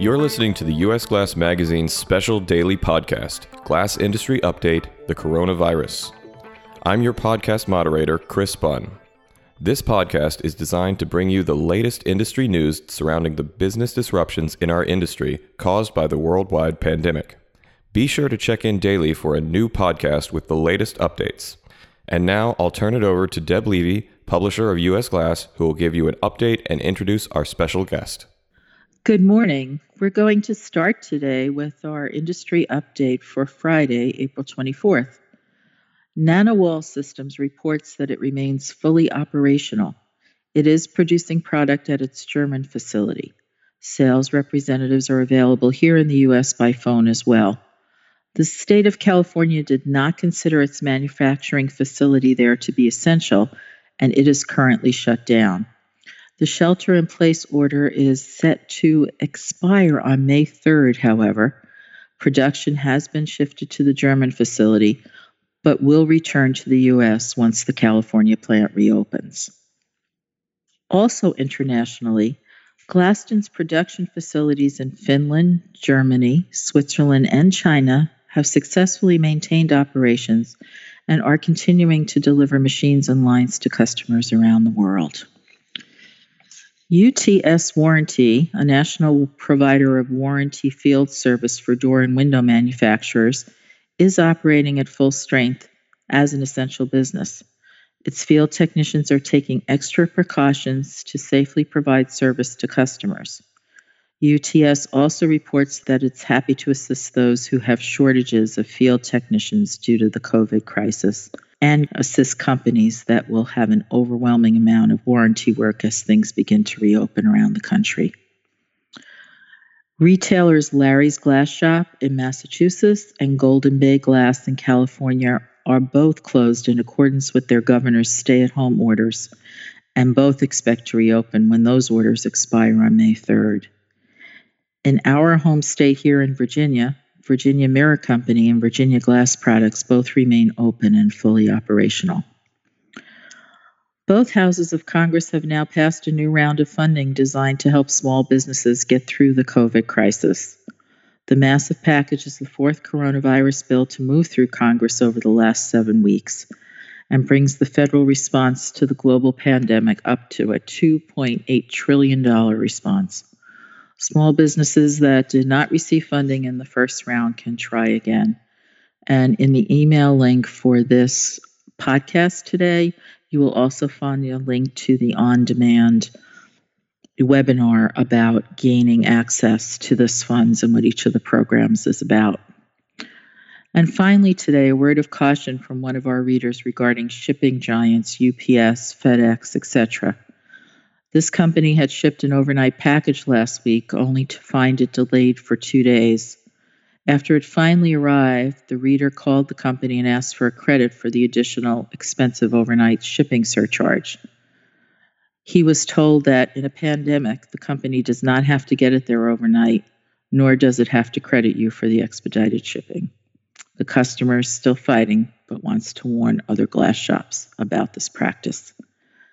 You're listening to the U.S. Glass Magazine's special daily podcast, Glass Industry Update The Coronavirus. I'm your podcast moderator, Chris Bunn. This podcast is designed to bring you the latest industry news surrounding the business disruptions in our industry caused by the worldwide pandemic. Be sure to check in daily for a new podcast with the latest updates. And now I'll turn it over to Deb Levy, publisher of U.S. Glass, who will give you an update and introduce our special guest. Good morning. We're going to start today with our industry update for Friday, April 24th. NanaWall Systems reports that it remains fully operational. It is producing product at its German facility. Sales representatives are available here in the U.S. by phone as well. The state of California did not consider its manufacturing facility there to be essential, and it is currently shut down. The shelter in place order is set to expire on May 3rd, however. Production has been shifted to the German facility, but will return to the U.S. once the California plant reopens. Also internationally, Glaston's production facilities in Finland, Germany, Switzerland, and China have successfully maintained operations and are continuing to deliver machines and lines to customers around the world. UTS Warranty, a national provider of warranty field service for door and window manufacturers, is operating at full strength as an essential business. Its field technicians are taking extra precautions to safely provide service to customers. UTS also reports that it's happy to assist those who have shortages of field technicians due to the COVID crisis and assist companies that will have an overwhelming amount of warranty work as things begin to reopen around the country. Retailers Larry's Glass Shop in Massachusetts and Golden Bay Glass in California are both closed in accordance with their governor's stay at home orders, and both expect to reopen when those orders expire on May 3rd. In our home state here in Virginia, Virginia Mirror Company and Virginia Glass Products both remain open and fully operational. Both houses of Congress have now passed a new round of funding designed to help small businesses get through the COVID crisis. The massive package is the fourth coronavirus bill to move through Congress over the last seven weeks and brings the federal response to the global pandemic up to a $2.8 trillion response. Small businesses that did not receive funding in the first round can try again. And in the email link for this podcast today, you will also find a link to the on demand webinar about gaining access to this funds and what each of the programs is about. And finally, today, a word of caution from one of our readers regarding shipping giants, UPS, FedEx, etc. This company had shipped an overnight package last week, only to find it delayed for two days. After it finally arrived, the reader called the company and asked for a credit for the additional expensive overnight shipping surcharge. He was told that in a pandemic, the company does not have to get it there overnight, nor does it have to credit you for the expedited shipping. The customer is still fighting, but wants to warn other glass shops about this practice.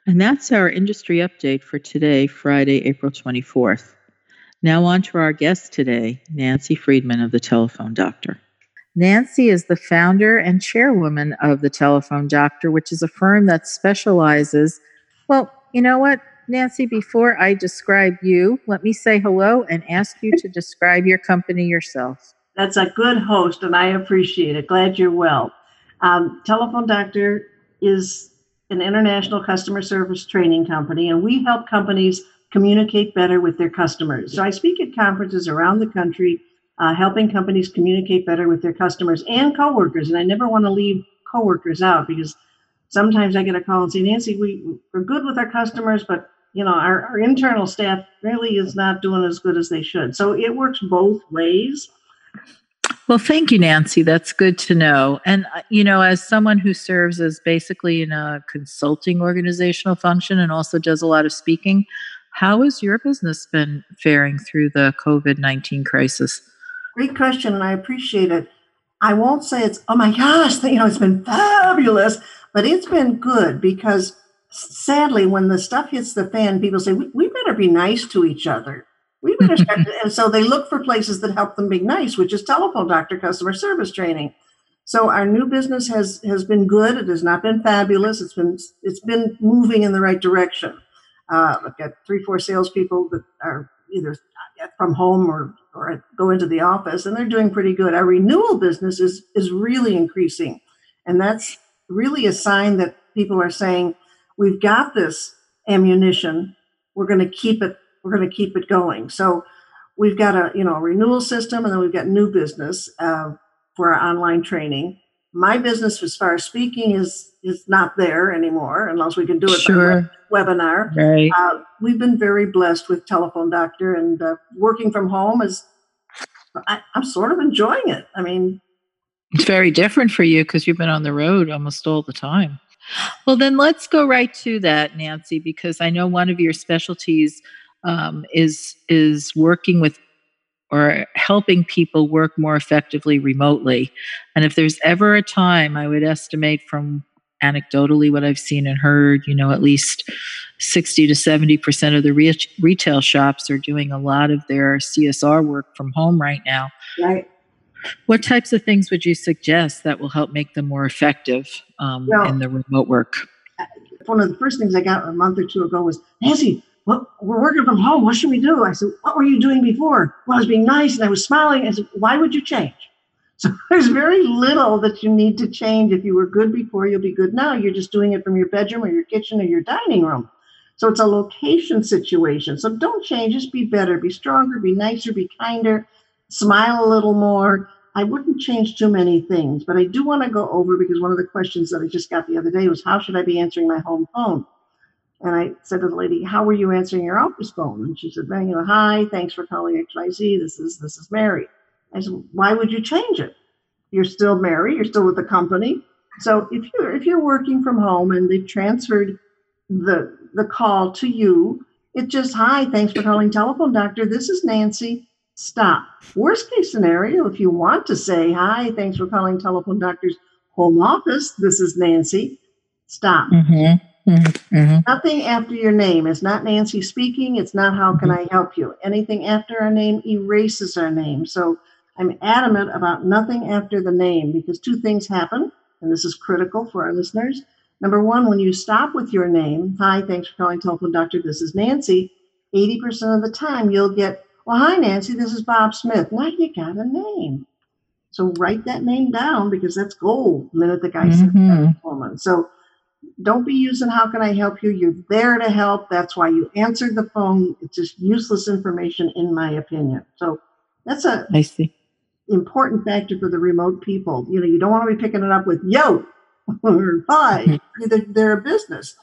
And that's our industry update for today, Friday, April 24th. Now, on to our guest today, Nancy Friedman of the Telephone Doctor. Nancy is the founder and chairwoman of the Telephone Doctor, which is a firm that specializes. Well, you know what, Nancy, before I describe you, let me say hello and ask you to describe your company yourself. That's a good host, and I appreciate it. Glad you're well. Um, Telephone Doctor is an international customer service training company, and we help companies communicate better with their customers. So I speak at conferences around the country, uh, helping companies communicate better with their customers and coworkers. And I never want to leave coworkers out because sometimes I get a call and say, Nancy, we, we're good with our customers, but you know, our, our internal staff really is not doing as good as they should. So it works both ways. Well, thank you, Nancy. That's good to know. And, uh, you know, as someone who serves as basically in a consulting organizational function and also does a lot of speaking, how has your business been faring through the COVID 19 crisis? Great question, and I appreciate it. I won't say it's, oh my gosh, you know, it's been fabulous, but it's been good because sadly, when the stuff hits the fan, people say, we, we better be nice to each other We better start. and so they look for places that help them be nice, which is telephone doctor customer service training. So our new business has has been good. It has not been fabulous. It's been it's been moving in the right direction. Uh, I've got three, four salespeople that are either from home or or go into the office, and they're doing pretty good. Our renewal business is is really increasing, and that's really a sign that people are saying we've got this ammunition. We're going to keep it. We're going to keep it going. So we've got a you know a renewal system, and then we've got new business uh, for our online training. My business, as far as speaking, is is not there anymore unless we can do it sure. by webinar. Right. Uh, we've been very blessed with telephone doctor and uh, working from home is. I, I'm sort of enjoying it. I mean, it's very different for you because you've been on the road almost all the time. Well, then let's go right to that, Nancy, because I know one of your specialties um, is is working with or helping people work more effectively remotely. And if there's ever a time, I would estimate from anecdotally what I've seen and heard, you know, at least 60 to 70% of the re- retail shops are doing a lot of their CSR work from home right now. Right. What types of things would you suggest that will help make them more effective um, well, in the remote work? One of the first things I got a month or two ago was Nancy, well, we're working from home. What should we do? I said, What were you doing before? Well, I was being nice and I was smiling. I said, Why would you change? So there's very little that you need to change. If you were good before, you'll be good now. You're just doing it from your bedroom or your kitchen or your dining room. So it's a location situation. So don't change, just be better, be stronger, be nicer, be kinder, smile a little more. I wouldn't change too many things, but I do want to go over because one of the questions that I just got the other day was how should I be answering my home phone? And I said to the lady, How were you answering your office phone? And she said, Well, you know, hi, thanks for calling XYZ. This is this is Mary. I said, Why would you change it? You're still Mary, you're still with the company. So if you're if you're working from home and they've transferred the the call to you, it's just hi, thanks for calling telephone doctor. This is Nancy. Stop. Worst case scenario, if you want to say hi, thanks for calling telephone doctor's home office. This is Nancy. Stop. Mm-hmm. Mm-hmm. Nothing after your name is not Nancy speaking. It's not how can mm-hmm. I help you. Anything after our name erases our name. So I'm adamant about nothing after the name because two things happen, and this is critical for our listeners. Number one, when you stop with your name, hi, thanks for calling Telephone Doctor, this is Nancy, 80% of the time you'll get, well, hi, Nancy, this is Bob Smith. Now you got a name. So write that name down because that's gold the minute the guy mm-hmm. says woman. So don't be using how can I help you? You're there to help. That's why you answered the phone. It's just useless information, in my opinion. So that's a I see. important factor for the remote people. You know, you don't want to be picking it up with yo or hi. Mm-hmm. They're, they're, a business.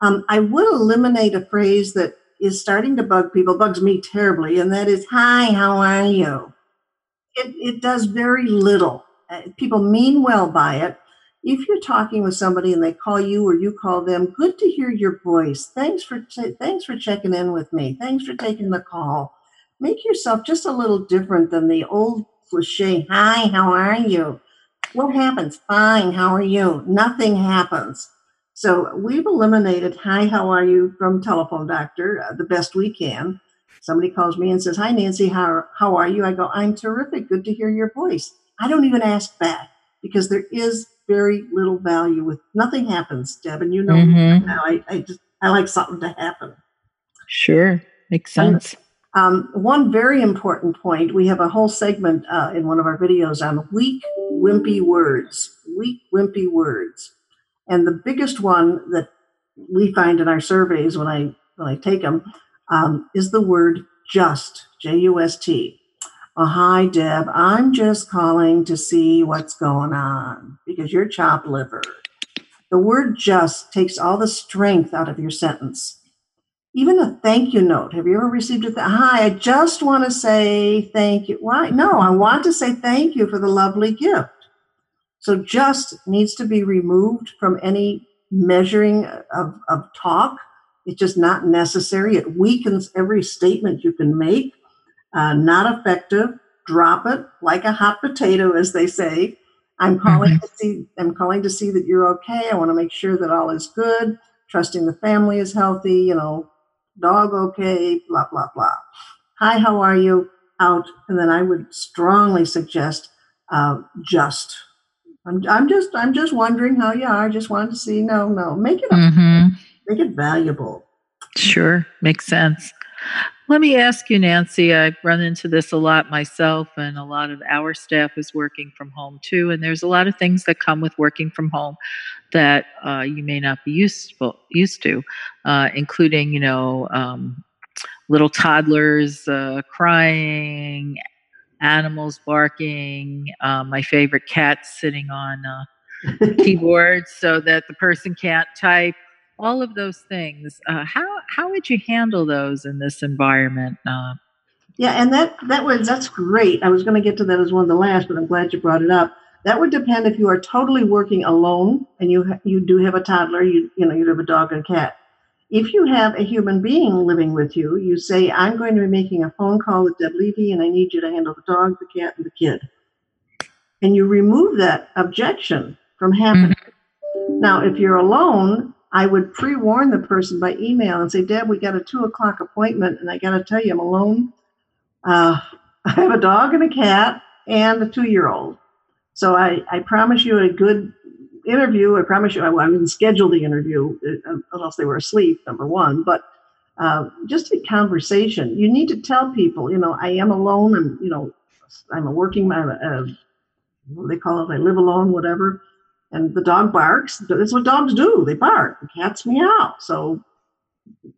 Um, I would eliminate a phrase that is starting to bug people, bugs me terribly, and that is hi, how are you? It, it does very little. Uh, people mean well by it, if you're talking with somebody and they call you or you call them, good to hear your voice. Thanks for t- thanks for checking in with me. Thanks for taking the call. Make yourself just a little different than the old cliche. Hi, how are you? What happens? Fine. How are you? Nothing happens. So we've eliminated hi, how are you from telephone doctor uh, the best we can. Somebody calls me and says, Hi, Nancy, how, how are you? I go, I'm terrific. Good to hear your voice. I don't even ask back because there is very little value with nothing happens, Deb, and you know mm-hmm. I, I just I like something to happen. Sure, makes sense. And, um, one very important point: we have a whole segment uh, in one of our videos on weak, wimpy words. Weak, wimpy words, and the biggest one that we find in our surveys when I when I take them um, is the word just. J U S T. Oh, hi, Deb. I'm just calling to see what's going on because you're chopped liver. The word just takes all the strength out of your sentence. Even a thank you note. Have you ever received a th- hi? I just want to say thank you. Why? No, I want to say thank you for the lovely gift. So just needs to be removed from any measuring of, of talk. It's just not necessary. It weakens every statement you can make uh, not effective, drop it like a hot potato, as they say. I'm calling mm-hmm. to see. I'm calling to see that you're okay. I want to make sure that all is good. Trusting the family is healthy. You know, dog okay. Blah blah blah. hi, how are you? Out. And then I would strongly suggest uh, just. I'm, I'm just I'm just wondering how you are. I just wanted to see. No, no, make it Mm-hmm. make it valuable. Sure, makes sense. Let me ask you, Nancy. I've run into this a lot myself, and a lot of our staff is working from home too. And there's a lot of things that come with working from home that uh, you may not be useful used to, uh, including, you know, um, little toddlers uh, crying, animals barking, uh, my favorite cat sitting on uh, keyboard so that the person can't type all of those things uh, how how would you handle those in this environment uh, Yeah, and that that was that's great. I was going to get to that as one of the last, but I'm glad you brought it up. That would depend if you are totally working alone and you ha- you do have a toddler, you you know you have a dog and a cat. If you have a human being living with you, you say, "I'm going to be making a phone call with Deb Levy, and I need you to handle the dog, the cat, and the kid," and you remove that objection from happening. Now, if you're alone, I would pre-warn the person by email and say, "Deb, we got a two o'clock appointment, and I got to tell you, I'm alone." Uh, I have a dog and a cat and a two year old. So I, I promise you a good interview. I promise you I, I didn't schedule the interview uh, unless they were asleep, number one. But uh, just a conversation. You need to tell people, you know, I am alone. I'm, you know, I'm a working, I'm a, a, what do they call it? I live alone, whatever. And the dog barks. That's what dogs do. They bark. The cats meow. So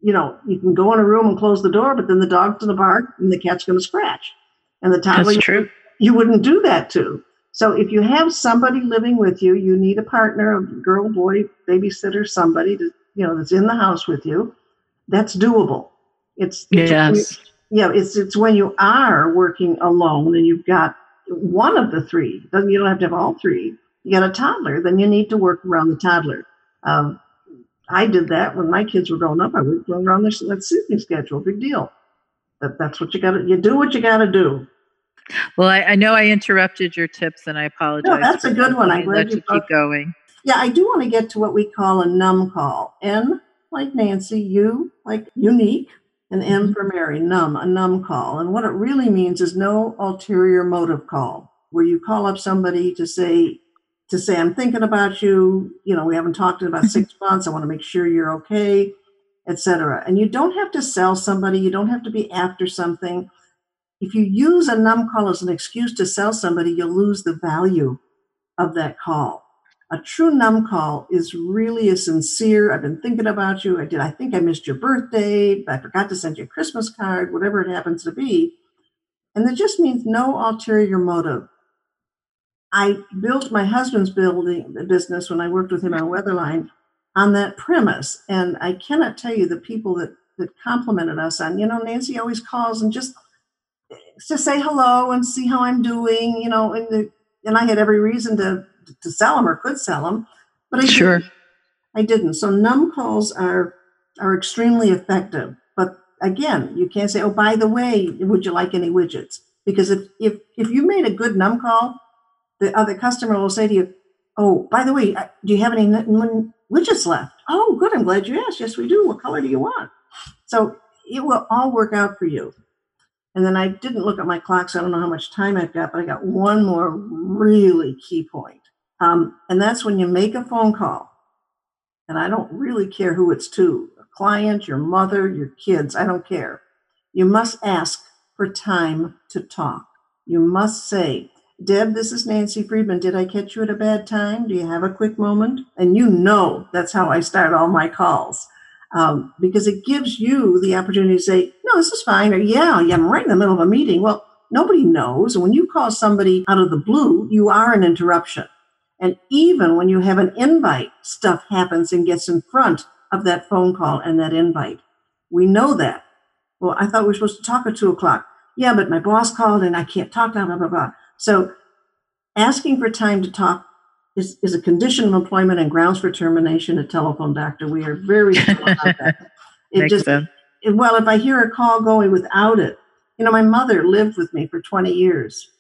you know, you can go in a room and close the door, but then the dog's going to bark and the cat's going to scratch. And the toddler, that's true you wouldn't do that to. So if you have somebody living with you, you need a partner, a girl, boy, babysitter, somebody to, you know, that's in the house with you. That's doable. It's, it's yes yeah, it's it's when you are working alone and you've got one of the three. Doesn't you don't have to have all three. You got a toddler, then you need to work around the toddler. Um, I did that when my kids were growing up. I worked around their that sleeping schedule. Big deal. That that's what you got to. You do what you got to do. well I, I know i interrupted your tips and i apologize No, that's a good one. I'm glad let you you keep going Yeah, I do want to get to what we call a num call. N like Nancy, U like unique, and M for Mary, num, a num call. And what it really means is no ulterior motive call, where you call up somebody to say, to say, I'm thinking about you, you know, we haven't talked in about mm-hmm. six months. I want to make sure you're okay, etc. And you don't have to sell somebody, you don't have to be after something. If you use a num call as an excuse to sell somebody, you'll lose the value of that call. A true num call is really a sincere i've been thinking about you. I did i think i missed your birthday i forgot to send you a christmas card whatever it happens to be. And that just means no ulterior motive i built my husband's building business when i worked with him on weatherline on that premise and i cannot tell you the people that that complimented us on you know nancy always calls and just to say hello and see how i'm doing you know and the, and i had every reason to to sell them or could sell them, but I Sure. didn't. I didn't. So num calls are are extremely effective. But again, you can't say, "Oh, by the way, would you like any widgets?" Because if if if you made a good num call, the other customer will say to you, "Oh, by the way, do you have any widgets left?" "Oh, good. I'm glad you asked. Yes, we do. What color do you want?" So it will all work out for you. And then I didn't look at my clock, so I don't know how much time I've got, but I got one more really key point. Um, and that's when you make a phone call. And I don't really care who it's to a client, your mother, your kids, I don't care. You must ask for time to talk. You must say, Deb, this is Nancy Friedman. Did I catch you at a bad time? Do you have a quick moment? And you know that's how I start all my calls um, because it gives you the opportunity to say, no, this is fine, or yeah, yeah, I'm right in the middle of a meeting. Well, nobody knows. And when you call somebody out of the blue, you are an interruption. And even when you have an invite, stuff happens and gets in front of that phone call and that invite. We know that. Well, I thought we were supposed to talk at two o'clock. Yeah, but my boss called and I can't talk, blah, blah, blah, blah. So asking for time to talk is, is a condition of employment and grounds for termination at telephone doctor. We are very strict about that. It just it- well, if I hear a call going without it, you know, my mother lived with me for 20 years,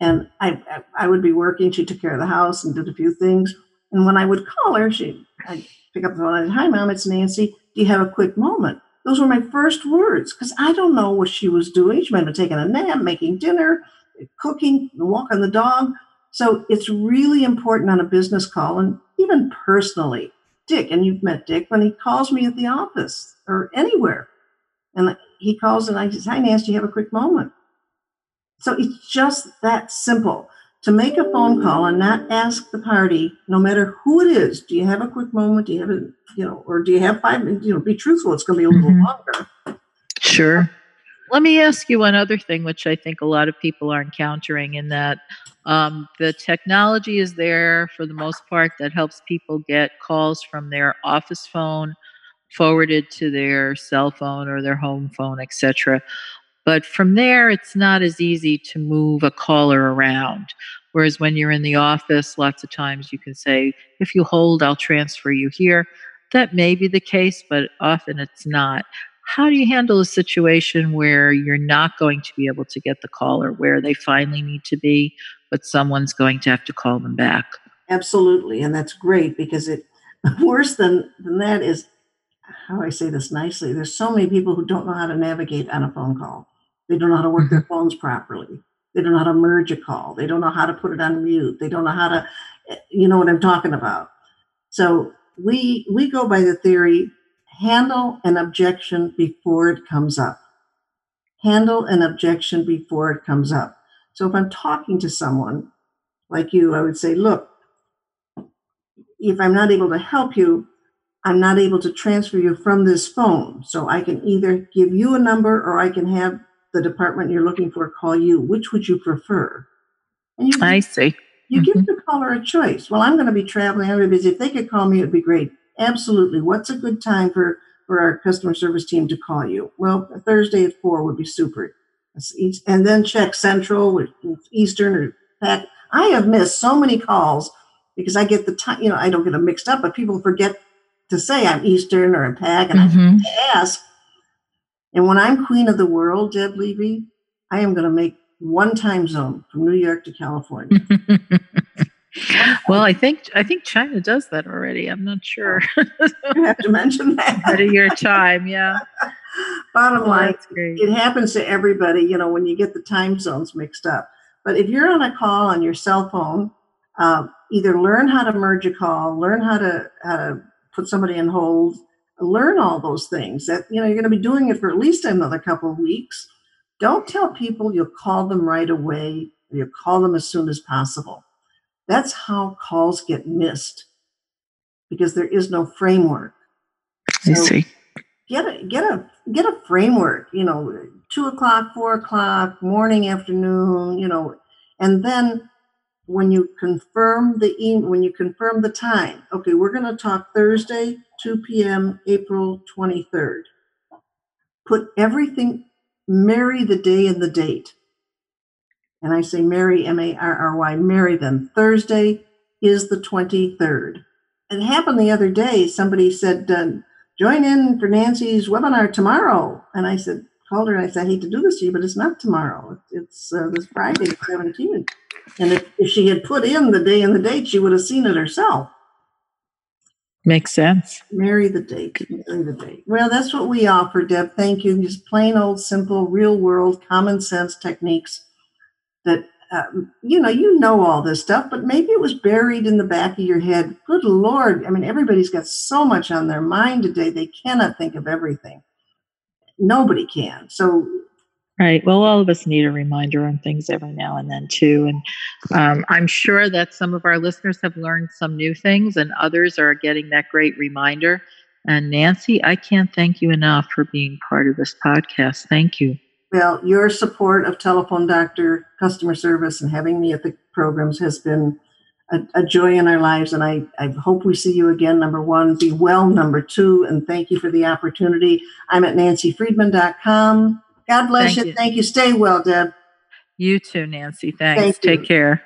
and I I- would be working. She took care of the house and did a few things. And when I would call her, she I'd pick up the phone and say, hi, mom, it's Nancy. Do you have a quick moment? Those were my first words because I don't know what she was doing. She might have been taking a nap, making dinner, cooking, walking the dog. So it's really important on a business call and even personally. Dick, and you've met Dick, when he calls me at the office or anywhere, and he calls and I say, Hi, Nancy, do you have a quick moment. So it's just that simple to make a phone call and not ask the party, no matter who it is, do you have a quick moment? Do you have a, you know, or do you have five minutes? You know, be truthful. It's going to be a little mm-hmm. longer. Sure. Let me ask you one other thing, which I think a lot of people are encountering, in that um, the technology is there for the most part that helps people get calls from their office phone forwarded to their cell phone or their home phone, etc. But from there, it's not as easy to move a caller around. Whereas when you're in the office, lots of times you can say, if you hold, I'll transfer you here. That may be the case, but often it's not. How do you handle a situation where you're not going to be able to get the caller where they finally need to be, but someone's going to have to call them back? Absolutely. And that's great because it worse than, than that is how I say this nicely? There's so many people who don't know how to navigate on a phone call. They don't know how to work their mm-hmm. phones properly. They don't know how to merge a call. They don't know how to put it on mute. They don't know how to, you know what I'm talking about. So we we go by the theory: handle an objection before it comes up. Handle an objection before it comes up. So if I'm talking to someone like you, I would say, look, if I'm not able to help you, I'm not able to transfer you from this phone. So I can either give you a number or I can have the department you're looking for call you. Which would you prefer? And you, I see. You mm-hmm. give the caller a choice. Well, I'm going to be traveling. I'm going to be busy. If they could call me, it would be great. Absolutely. What's a good time for, for our customer service team to call you? Well, Thursday at four would be super. And then check Central or Eastern or Pac. I have missed so many calls because I get the time, you know, I don't get them mixed up, but people forget to say I'm Eastern or a Pac and mm-hmm. I ask, and when I'm queen of the world, Deb Levy, I am going to make one time zone from New York to California. well, I think I think China does that already. I'm not sure. you have to mention that. At of your time, yeah. Bottom oh, line, it happens to everybody, you know, when you get the time zones mixed up. But if you're on a call on your cell phone, uh, either learn how to merge a call, learn how to how to put somebody in hold, learn all those things that you know you're going to be doing it for at least another couple of weeks don't tell people you'll call them right away or you'll call them as soon as possible that's how calls get missed because there is no framework so I see. get a get a get a framework you know two o'clock four o'clock morning afternoon you know and then when you confirm the e- when you confirm the time okay we're going to talk thursday 2 p.m., April 23rd. Put everything, marry the day and the date. And I say marry, M A R R Y, marry them. Thursday is the 23rd. It happened the other day. Somebody said, uh, join in for Nancy's webinar tomorrow. And I said, called her and I said, I hate to do this to you, but it's not tomorrow. It's uh, this Friday, the 17th. And if, if she had put in the day and the date, she would have seen it herself. Makes sense. Marry the date. Marry the date. Well, that's what we offer, Deb. Thank you. Just plain old, simple, real world, common sense techniques that um, you know you know all this stuff, but maybe it was buried in the back of your head. Good Lord! I mean, everybody's got so much on their mind today; they cannot think of everything. Nobody can. So Right. Well, all of us need a reminder on things every now and then, too. And um, I'm sure that some of our listeners have learned some new things, and others are getting that great reminder. And Nancy, I can't thank you enough for being part of this podcast. Thank you. Well, your support of Telephone Doctor customer service and having me at the programs has been a, a joy in our lives. And I, I hope we see you again. Number one, be well. Number two, and thank you for the opportunity. I'm at nancyfriedman.com God bless Thank you. you. Thank you. Stay well, Deb. You too, Nancy. Thanks. Thank Take care.